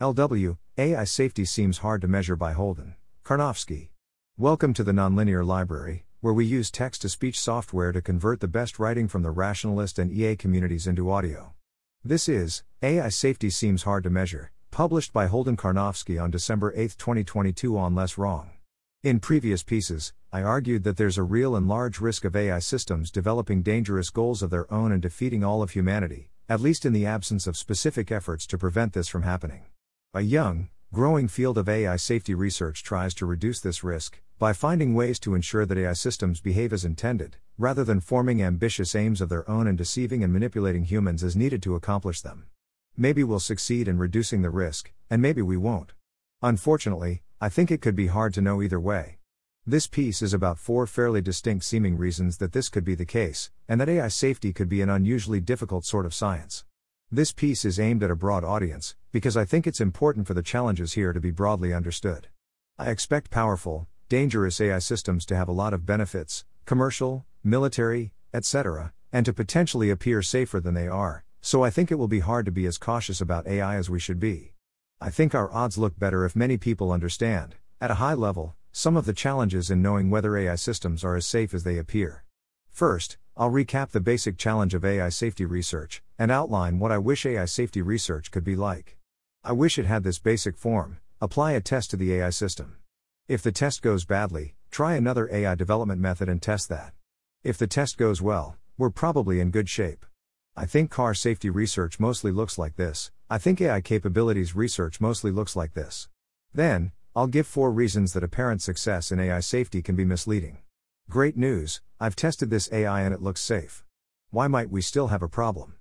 LW, AI safety seems hard to measure by Holden. Karnofsky. Welcome to the Nonlinear Library, where we use text to speech software to convert the best writing from the rationalist and EA communities into audio. This is AI Safety Seems Hard to Measure, published by Holden Karnofsky on December 8, 2022 on Less Wrong. In previous pieces, I argued that there's a real and large risk of AI systems developing dangerous goals of their own and defeating all of humanity, at least in the absence of specific efforts to prevent this from happening. A young, growing field of AI safety research tries to reduce this risk by finding ways to ensure that AI systems behave as intended, rather than forming ambitious aims of their own and deceiving and manipulating humans as needed to accomplish them. Maybe we'll succeed in reducing the risk, and maybe we won't. Unfortunately, I think it could be hard to know either way. This piece is about four fairly distinct seeming reasons that this could be the case, and that AI safety could be an unusually difficult sort of science. This piece is aimed at a broad audience, because I think it's important for the challenges here to be broadly understood. I expect powerful, dangerous AI systems to have a lot of benefits, commercial, military, etc., and to potentially appear safer than they are, so I think it will be hard to be as cautious about AI as we should be. I think our odds look better if many people understand, at a high level, some of the challenges in knowing whether AI systems are as safe as they appear. First, I'll recap the basic challenge of AI safety research, and outline what I wish AI safety research could be like. I wish it had this basic form apply a test to the AI system. If the test goes badly, try another AI development method and test that. If the test goes well, we're probably in good shape. I think car safety research mostly looks like this. I think AI capabilities research mostly looks like this. Then, I'll give four reasons that apparent success in AI safety can be misleading. Great news, I've tested this AI and it looks safe. Why might we still have a problem?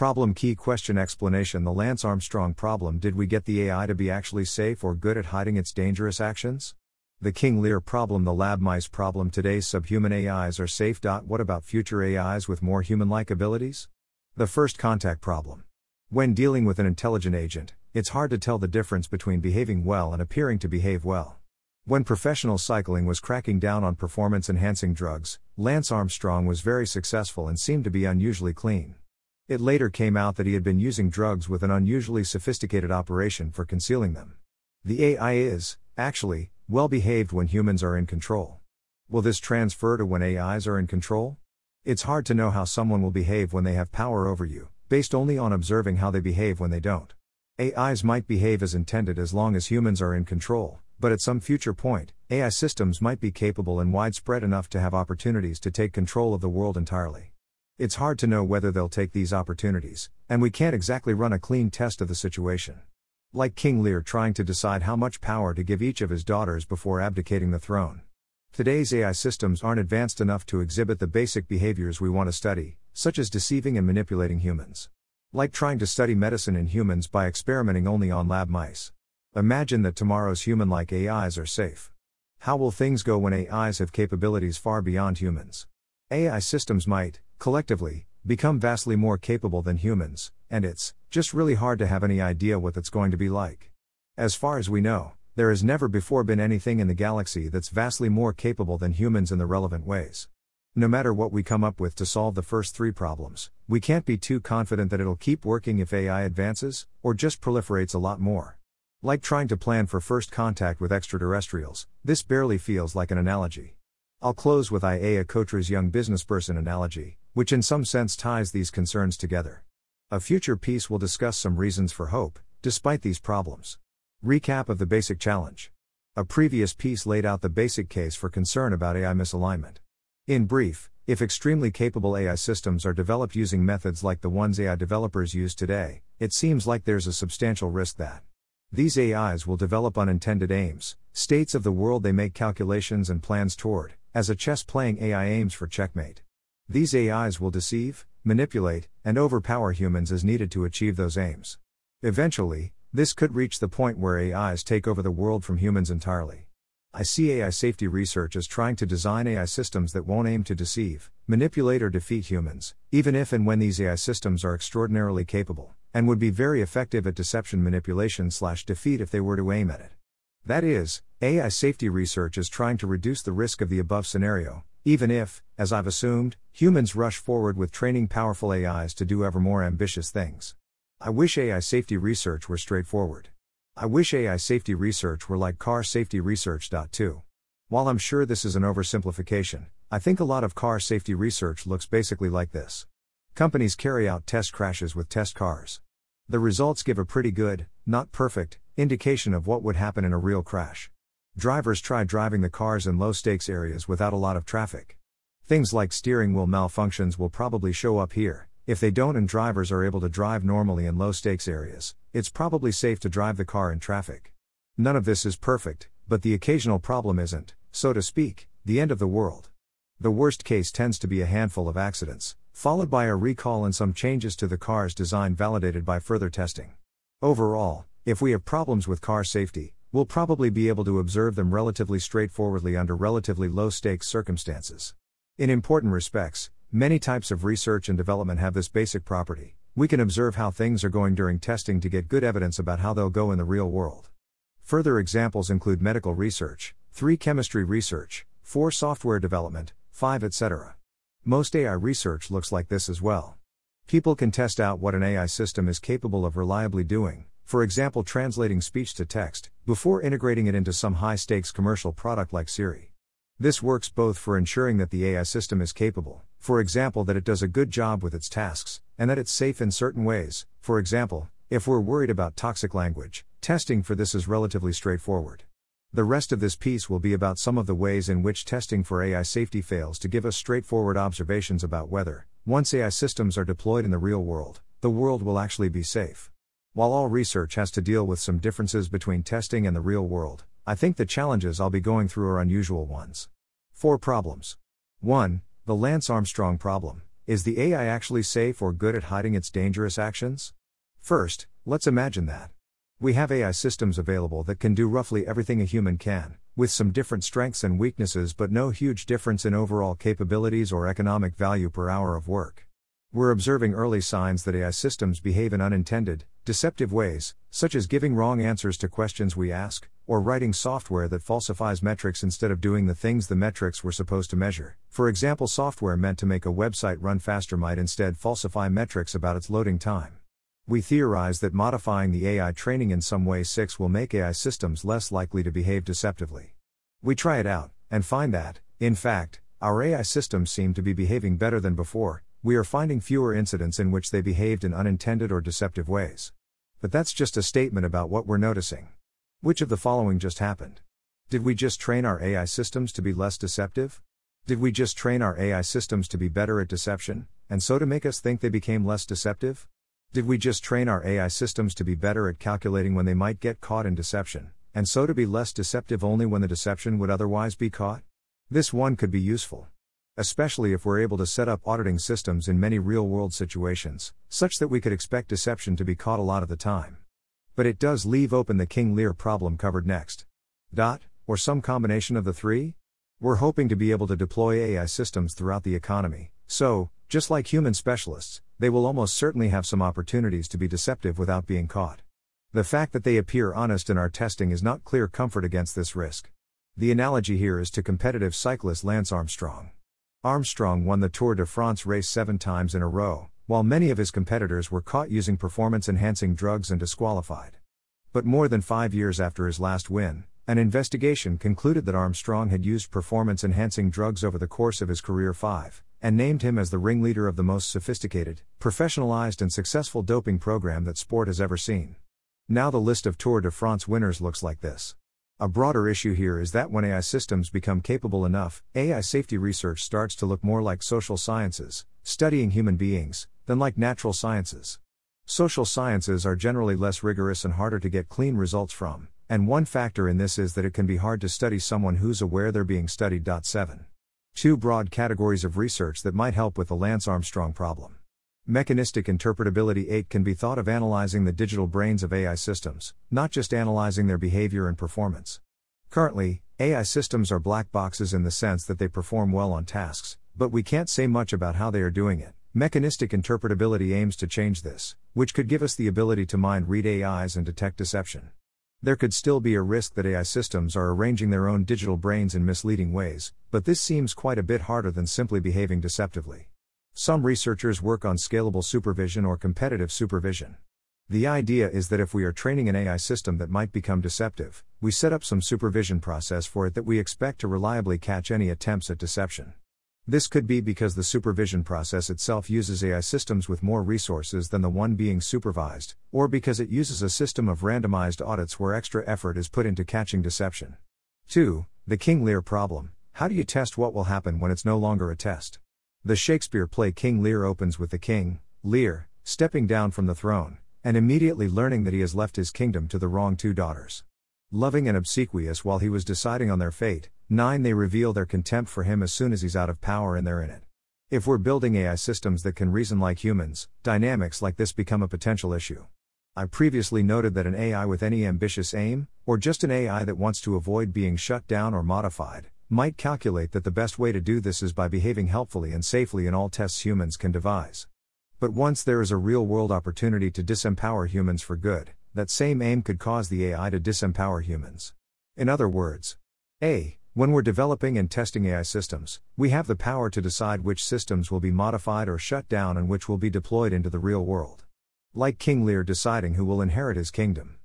Problem key question explanation The Lance Armstrong problem Did we get the AI to be actually safe or good at hiding its dangerous actions? The King Lear problem The lab mice problem Today's subhuman AIs are safe. What about future AIs with more human like abilities? The first contact problem. When dealing with an intelligent agent, it's hard to tell the difference between behaving well and appearing to behave well. When professional cycling was cracking down on performance enhancing drugs, Lance Armstrong was very successful and seemed to be unusually clean. It later came out that he had been using drugs with an unusually sophisticated operation for concealing them. The AI is, actually, well behaved when humans are in control. Will this transfer to when AIs are in control? It's hard to know how someone will behave when they have power over you, based only on observing how they behave when they don't. AIs might behave as intended as long as humans are in control, but at some future point, AI systems might be capable and widespread enough to have opportunities to take control of the world entirely. It's hard to know whether they'll take these opportunities, and we can't exactly run a clean test of the situation. Like King Lear trying to decide how much power to give each of his daughters before abdicating the throne. Today's AI systems aren't advanced enough to exhibit the basic behaviors we want to study, such as deceiving and manipulating humans. Like trying to study medicine in humans by experimenting only on lab mice. Imagine that tomorrow's human like AIs are safe. How will things go when AIs have capabilities far beyond humans? AI systems might, collectively, become vastly more capable than humans, and it's just really hard to have any idea what that's going to be like. As far as we know, there has never before been anything in the galaxy that's vastly more capable than humans in the relevant ways. No matter what we come up with to solve the first three problems, we can't be too confident that it'll keep working if AI advances, or just proliferates a lot more. Like trying to plan for first contact with extraterrestrials, this barely feels like an analogy. I'll close with Ajeya Cotra's young businessperson analogy, which in some sense ties these concerns together. A future piece will discuss some reasons for hope, despite these problems. Recap of the basic challenge. A previous piece laid out the basic case for concern about AI misalignment. In brief, if extremely capable AI systems are developed using methods like the ones AI developers use today, it seems like there's a substantial risk that these AIs will develop unintended aims, states of the world they make calculations and plans toward, as a chess playing AI aims for checkmate. These AIs will deceive, manipulate, and overpower humans as needed to achieve those aims. Eventually, this could reach the point where AIs take over the world from humans entirely. I see AI safety research as trying to design AI systems that won't aim to deceive, manipulate, or defeat humans, even if and when these AI systems are extraordinarily capable and would be very effective at deception manipulation slash defeat if they were to aim at it. That is, AI safety research is trying to reduce the risk of the above scenario, even if, as I've assumed, humans rush forward with training powerful AIs to do ever more ambitious things. I wish AI safety research were straightforward. I wish AI safety research were like car safety research. Too. While I'm sure this is an oversimplification, I think a lot of car safety research looks basically like this. Companies carry out test crashes with test cars. The results give a pretty good, not perfect, indication of what would happen in a real crash. Drivers try driving the cars in low stakes areas without a lot of traffic. Things like steering wheel malfunctions will probably show up here. If they don't and drivers are able to drive normally in low stakes areas, it's probably safe to drive the car in traffic. None of this is perfect, but the occasional problem isn't, so to speak, the end of the world. The worst case tends to be a handful of accidents, followed by a recall and some changes to the car's design validated by further testing. Overall, if we have problems with car safety, we'll probably be able to observe them relatively straightforwardly under relatively low stakes circumstances. In important respects, many types of research and development have this basic property. We can observe how things are going during testing to get good evidence about how they'll go in the real world. Further examples include medical research, 3 chemistry research, 4 software development, 5 etc. Most AI research looks like this as well. People can test out what an AI system is capable of reliably doing, for example, translating speech to text, before integrating it into some high stakes commercial product like Siri. This works both for ensuring that the AI system is capable, for example, that it does a good job with its tasks, and that it's safe in certain ways, for example, if we're worried about toxic language, testing for this is relatively straightforward. The rest of this piece will be about some of the ways in which testing for AI safety fails to give us straightforward observations about whether, once AI systems are deployed in the real world, the world will actually be safe. While all research has to deal with some differences between testing and the real world, I think the challenges I'll be going through are unusual ones. Four problems. 1. The Lance Armstrong problem. Is the AI actually safe or good at hiding its dangerous actions? First, let's imagine that. We have AI systems available that can do roughly everything a human can, with some different strengths and weaknesses but no huge difference in overall capabilities or economic value per hour of work. We're observing early signs that AI systems behave in unintended, deceptive ways, such as giving wrong answers to questions we ask, or writing software that falsifies metrics instead of doing the things the metrics were supposed to measure. For example, software meant to make a website run faster might instead falsify metrics about its loading time. We theorize that modifying the AI training in some way 6 will make AI systems less likely to behave deceptively. We try it out, and find that, in fact, our AI systems seem to be behaving better than before, we are finding fewer incidents in which they behaved in unintended or deceptive ways. But that's just a statement about what we're noticing. Which of the following just happened? Did we just train our AI systems to be less deceptive? Did we just train our AI systems to be better at deception, and so to make us think they became less deceptive? Did we just train our AI systems to be better at calculating when they might get caught in deception, and so to be less deceptive only when the deception would otherwise be caught? This one could be useful. Especially if we're able to set up auditing systems in many real world situations, such that we could expect deception to be caught a lot of the time. But it does leave open the King Lear problem covered next. Dot, or some combination of the three? We're hoping to be able to deploy AI systems throughout the economy, so, just like human specialists, they will almost certainly have some opportunities to be deceptive without being caught. The fact that they appear honest in our testing is not clear comfort against this risk. The analogy here is to competitive cyclist Lance Armstrong. Armstrong won the Tour de France race seven times in a row, while many of his competitors were caught using performance enhancing drugs and disqualified. But more than five years after his last win, an investigation concluded that Armstrong had used performance enhancing drugs over the course of his career five, and named him as the ringleader of the most sophisticated, professionalized, and successful doping program that sport has ever seen. Now, the list of Tour de France winners looks like this. A broader issue here is that when AI systems become capable enough, AI safety research starts to look more like social sciences, studying human beings, than like natural sciences. Social sciences are generally less rigorous and harder to get clean results from, and one factor in this is that it can be hard to study someone who's aware they're being studied. 7. Two broad categories of research that might help with the Lance Armstrong problem. Mechanistic interpretability 8 can be thought of analyzing the digital brains of AI systems, not just analyzing their behavior and performance. Currently, AI systems are black boxes in the sense that they perform well on tasks, but we can't say much about how they are doing it. Mechanistic interpretability aims to change this, which could give us the ability to mind read AIs and detect deception. There could still be a risk that AI systems are arranging their own digital brains in misleading ways, but this seems quite a bit harder than simply behaving deceptively. Some researchers work on scalable supervision or competitive supervision. The idea is that if we are training an AI system that might become deceptive, we set up some supervision process for it that we expect to reliably catch any attempts at deception. This could be because the supervision process itself uses AI systems with more resources than the one being supervised, or because it uses a system of randomized audits where extra effort is put into catching deception. 2. The King Lear problem. How do you test what will happen when it's no longer a test? The Shakespeare play King Lear opens with the king, Lear, stepping down from the throne, and immediately learning that he has left his kingdom to the wrong two daughters. Loving and obsequious while he was deciding on their fate, 9. They reveal their contempt for him as soon as he's out of power and they're in it. If we're building AI systems that can reason like humans, dynamics like this become a potential issue. I previously noted that an AI with any ambitious aim, or just an AI that wants to avoid being shut down or modified, might calculate that the best way to do this is by behaving helpfully and safely in all tests humans can devise. But once there is a real world opportunity to disempower humans for good, that same aim could cause the AI to disempower humans. In other words, A. When we're developing and testing AI systems, we have the power to decide which systems will be modified or shut down and which will be deployed into the real world. Like King Lear deciding who will inherit his kingdom.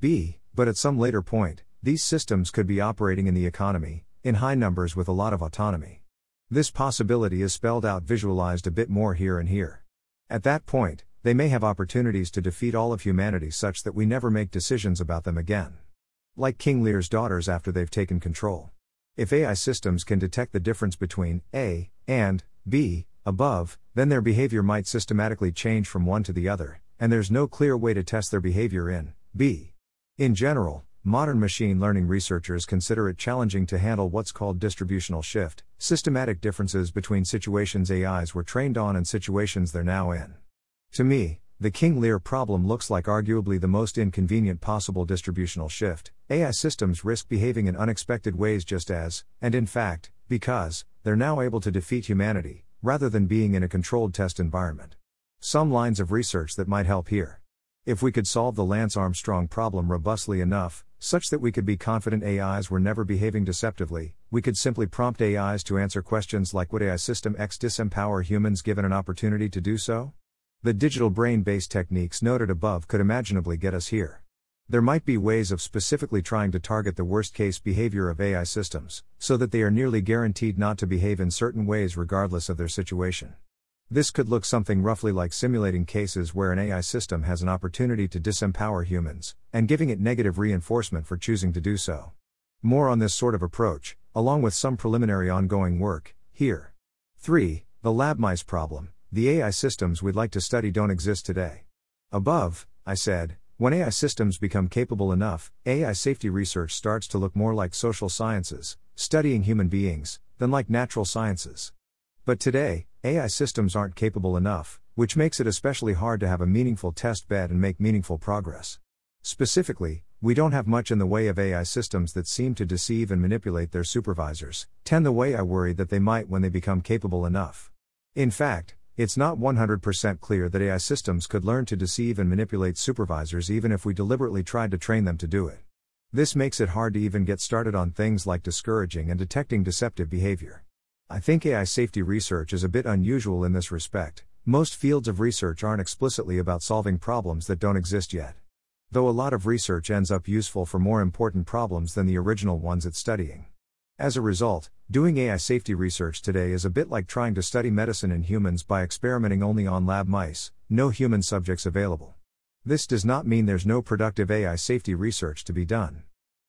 B. But at some later point, these systems could be operating in the economy, in high numbers with a lot of autonomy. This possibility is spelled out visualized a bit more here and here. At that point, they may have opportunities to defeat all of humanity such that we never make decisions about them again. Like King Lear's daughters after they've taken control. If AI systems can detect the difference between A and B above, then their behavior might systematically change from one to the other, and there's no clear way to test their behavior in B. In general, modern machine learning researchers consider it challenging to handle what's called distributional shift, systematic differences between situations AIs were trained on and situations they're now in. To me, the King Lear problem looks like arguably the most inconvenient possible distributional shift. AI systems risk behaving in unexpected ways just as, and in fact, because, they're now able to defeat humanity, rather than being in a controlled test environment. Some lines of research that might help here. If we could solve the Lance Armstrong problem robustly enough, such that we could be confident AIs were never behaving deceptively, we could simply prompt AIs to answer questions like Would AI System X disempower humans given an opportunity to do so? The digital brain based techniques noted above could imaginably get us here. There might be ways of specifically trying to target the worst case behavior of AI systems, so that they are nearly guaranteed not to behave in certain ways regardless of their situation. This could look something roughly like simulating cases where an AI system has an opportunity to disempower humans, and giving it negative reinforcement for choosing to do so. More on this sort of approach, along with some preliminary ongoing work, here. 3. The lab mice problem. The AI systems we'd like to study don't exist today. Above, I said, when AI systems become capable enough, AI safety research starts to look more like social sciences, studying human beings, than like natural sciences. But today, AI systems aren't capable enough, which makes it especially hard to have a meaningful test bed and make meaningful progress. Specifically, we don't have much in the way of AI systems that seem to deceive and manipulate their supervisors, 10 the way I worry that they might when they become capable enough. In fact, it's not 100% clear that AI systems could learn to deceive and manipulate supervisors even if we deliberately tried to train them to do it. This makes it hard to even get started on things like discouraging and detecting deceptive behavior. I think AI safety research is a bit unusual in this respect. Most fields of research aren't explicitly about solving problems that don't exist yet. Though a lot of research ends up useful for more important problems than the original ones it's studying. As a result, doing AI safety research today is a bit like trying to study medicine in humans by experimenting only on lab mice, no human subjects available. This does not mean there's no productive AI safety research to be done.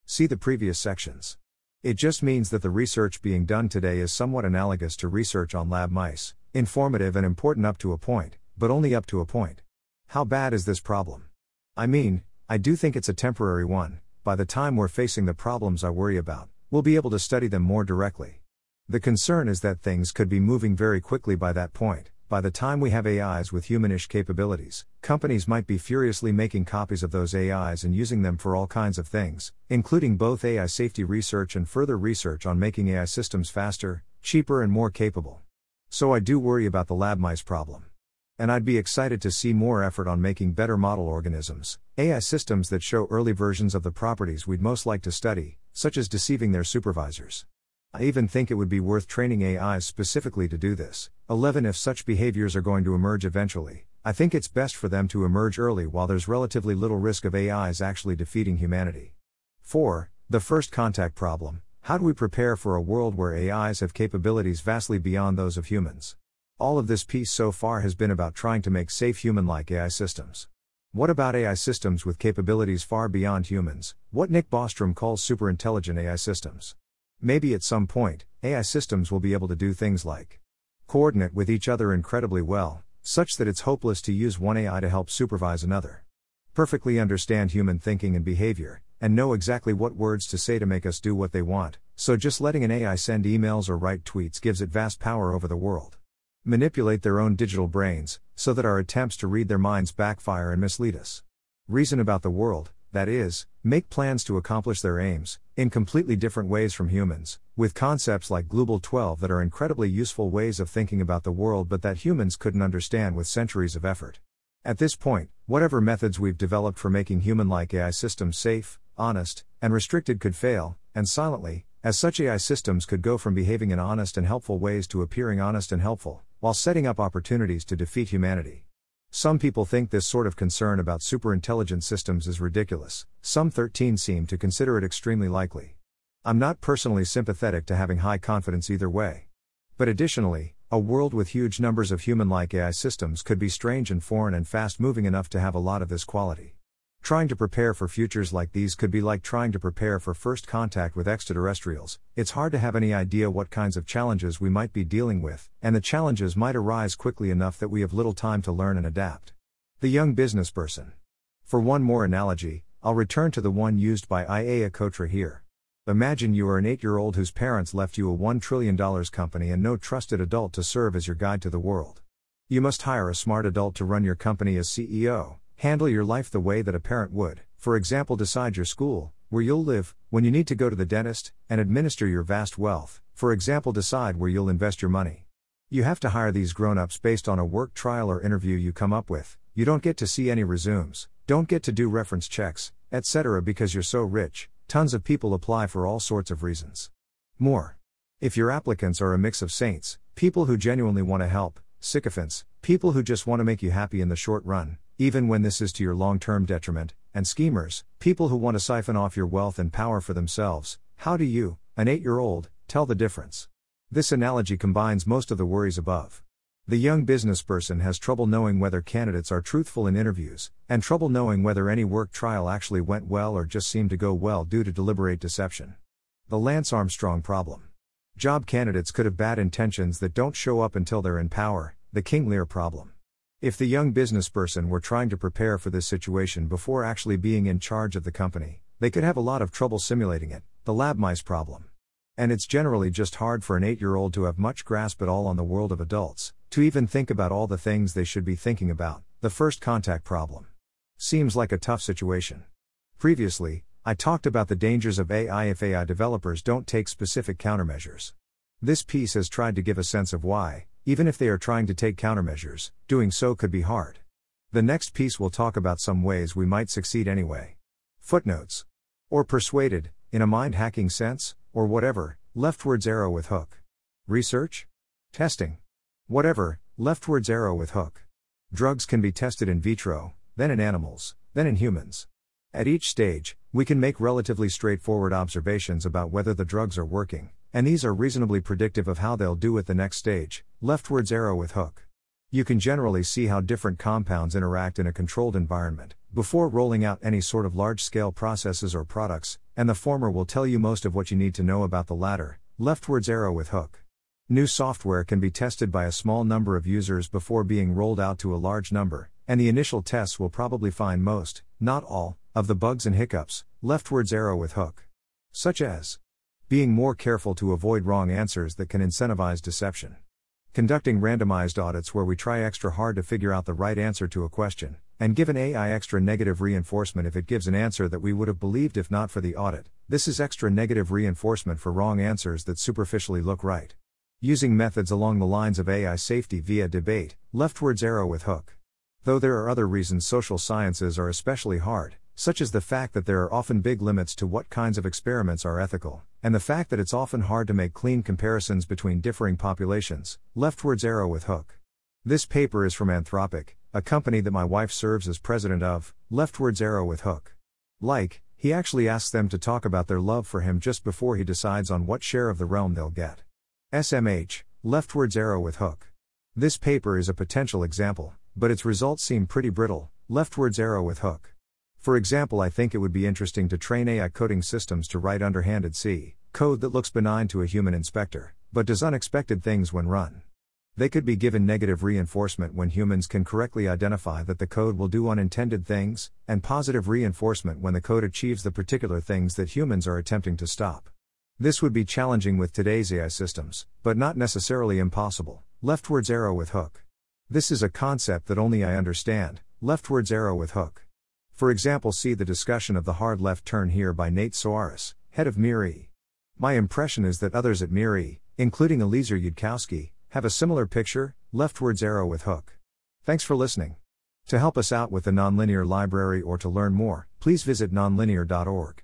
See the previous sections. It just means that the research being done today is somewhat analogous to research on lab mice, informative and important up to a point, but only up to a point. How bad is this problem? I mean, I do think it's a temporary one, by the time we're facing the problems I worry about, we'll be able to study them more directly. The concern is that things could be moving very quickly by that point, by the time we have AIs with humanish capabilities, companies might be furiously making copies of those AIs and using them for all kinds of things, including both AI safety research and further research on making AI systems faster, cheaper, and more capable. So I do worry about the lab mice problem. And I'd be excited to see more effort on making better model organisms, AI systems that show early versions of the properties we'd most like to study, such as deceiving their supervisors. I even think it would be worth training AIs specifically to do this. 11 If such behaviors are going to emerge eventually, I think it's best for them to emerge early while there's relatively little risk of AIs actually defeating humanity. 4. The first contact problem How do we prepare for a world where AIs have capabilities vastly beyond those of humans? All of this piece so far has been about trying to make safe human like AI systems. What about AI systems with capabilities far beyond humans? What Nick Bostrom calls superintelligent AI systems. Maybe at some point, AI systems will be able to do things like coordinate with each other incredibly well, such that it's hopeless to use one AI to help supervise another. Perfectly understand human thinking and behavior, and know exactly what words to say to make us do what they want, so just letting an AI send emails or write tweets gives it vast power over the world. Manipulate their own digital brains, so that our attempts to read their minds backfire and mislead us. Reason about the world, that is, make plans to accomplish their aims, in completely different ways from humans, with concepts like glooble 12 that are incredibly useful ways of thinking about the world but that humans couldn't understand with centuries of effort. At this point, whatever methods we've developed for making human like AI systems safe, honest, and restricted could fail, and silently, as such AI systems could go from behaving in honest and helpful ways to appearing honest and helpful, while setting up opportunities to defeat humanity. Some people think this sort of concern about superintelligent systems is ridiculous, some 13 seem to consider it extremely likely. I'm not personally sympathetic to having high confidence either way. But additionally, a world with huge numbers of human like AI systems could be strange and foreign and fast moving enough to have a lot of this quality. Trying to prepare for futures like these could be like trying to prepare for first contact with extraterrestrials. It's hard to have any idea what kinds of challenges we might be dealing with, and the challenges might arise quickly enough that we have little time to learn and adapt. The young business person. For one more analogy, I'll return to the one used by Ajeya Cotra here. Imagine you are an 8 year old whose parents left you a $1 trillion company and no trusted adult to serve as your guide to the world. You must hire a smart adult to run your company as CEO, Handle your life the way that a parent would, for example, decide your school, where you'll live, when you need to go to the dentist, and administer your vast wealth, for example, decide where you'll invest your money. You have to hire these grown ups based on a work trial or interview you come up with, you don't get to see any resumes, don't get to do reference checks, etc., because you're so rich, tons of people apply for all sorts of reasons. More. If your applicants are a mix of saints, people who genuinely want to help, sycophants, people who just want to make you happy in the short run, even when this is to your long term detriment, and schemers, people who want to siphon off your wealth and power for themselves, how do you, an 8 year old, tell the difference? This analogy combines most of the worries above. The young business person has trouble knowing whether candidates are truthful in interviews, and trouble knowing whether any work trial actually went well or just seemed to go well due to deliberate deception. The Lance Armstrong problem. Job candidates could have bad intentions that don't show up until they're in power, the King Lear problem. If the young businessperson were trying to prepare for this situation before actually being in charge of the company, they could have a lot of trouble simulating it, the lab mice problem. And it's generally just hard for an 8 year old to have much grasp at all on the world of adults, to even think about all the things they should be thinking about, the first contact problem. Seems like a tough situation. Previously, I talked about the dangers of AI if AI developers don't take specific countermeasures. This piece has tried to give a sense of why, even if they are trying to take countermeasures, doing so could be hard. The next piece will talk about some ways we might succeed anyway. Footnotes. Or persuaded, in a mind hacking sense, or whatever, leftwards arrow with hook. Research? Testing. Whatever, leftwards arrow with hook. Drugs can be tested in vitro, then in animals, then in humans. At each stage, we can make relatively straightforward observations about whether the drugs are working, and these are reasonably predictive of how they'll do at the next stage, leftwards arrow with hook. You can generally see how different compounds interact in a controlled environment, before rolling out any sort of large scale processes or products, and the former will tell you most of what you need to know about the latter, leftwards arrow with hook. New software can be tested by a small number of users before being rolled out to a large number, and the initial tests will probably find most, not all, of the bugs and hiccups, leftwards arrow with hook. Such as being more careful to avoid wrong answers that can incentivize deception. Conducting randomized audits where we try extra hard to figure out the right answer to a question, and give an AI extra negative reinforcement if it gives an answer that we would have believed if not for the audit. This is extra negative reinforcement for wrong answers that superficially look right. Using methods along the lines of AI safety via debate, leftwards arrow with hook. Though there are other reasons social sciences are especially hard, such as the fact that there are often big limits to what kinds of experiments are ethical, and the fact that it's often hard to make clean comparisons between differing populations. Leftwards arrow with hook. This paper is from Anthropic, a company that my wife serves as president of, leftwards arrow with hook. Like, he actually asks them to talk about their love for him just before he decides on what share of the realm they'll get. SMH, leftwards arrow with hook. This paper is a potential example, but its results seem pretty brittle, leftwards arrow with hook. For example, I think it would be interesting to train AI coding systems to write underhanded C code that looks benign to a human inspector, but does unexpected things when run. They could be given negative reinforcement when humans can correctly identify that the code will do unintended things, and positive reinforcement when the code achieves the particular things that humans are attempting to stop. This would be challenging with today's AI systems, but not necessarily impossible. Leftwards arrow with hook. This is a concept that only I understand. Leftwards arrow with hook. For example, see the discussion of the hard left turn here by Nate Soares, head of MIRI. My impression is that others at MIRI, including Eliezer Yudkowsky, have a similar picture, leftwards arrow with hook. Thanks for listening. To help us out with the Nonlinear Library or to learn more, please visit nonlinear.org.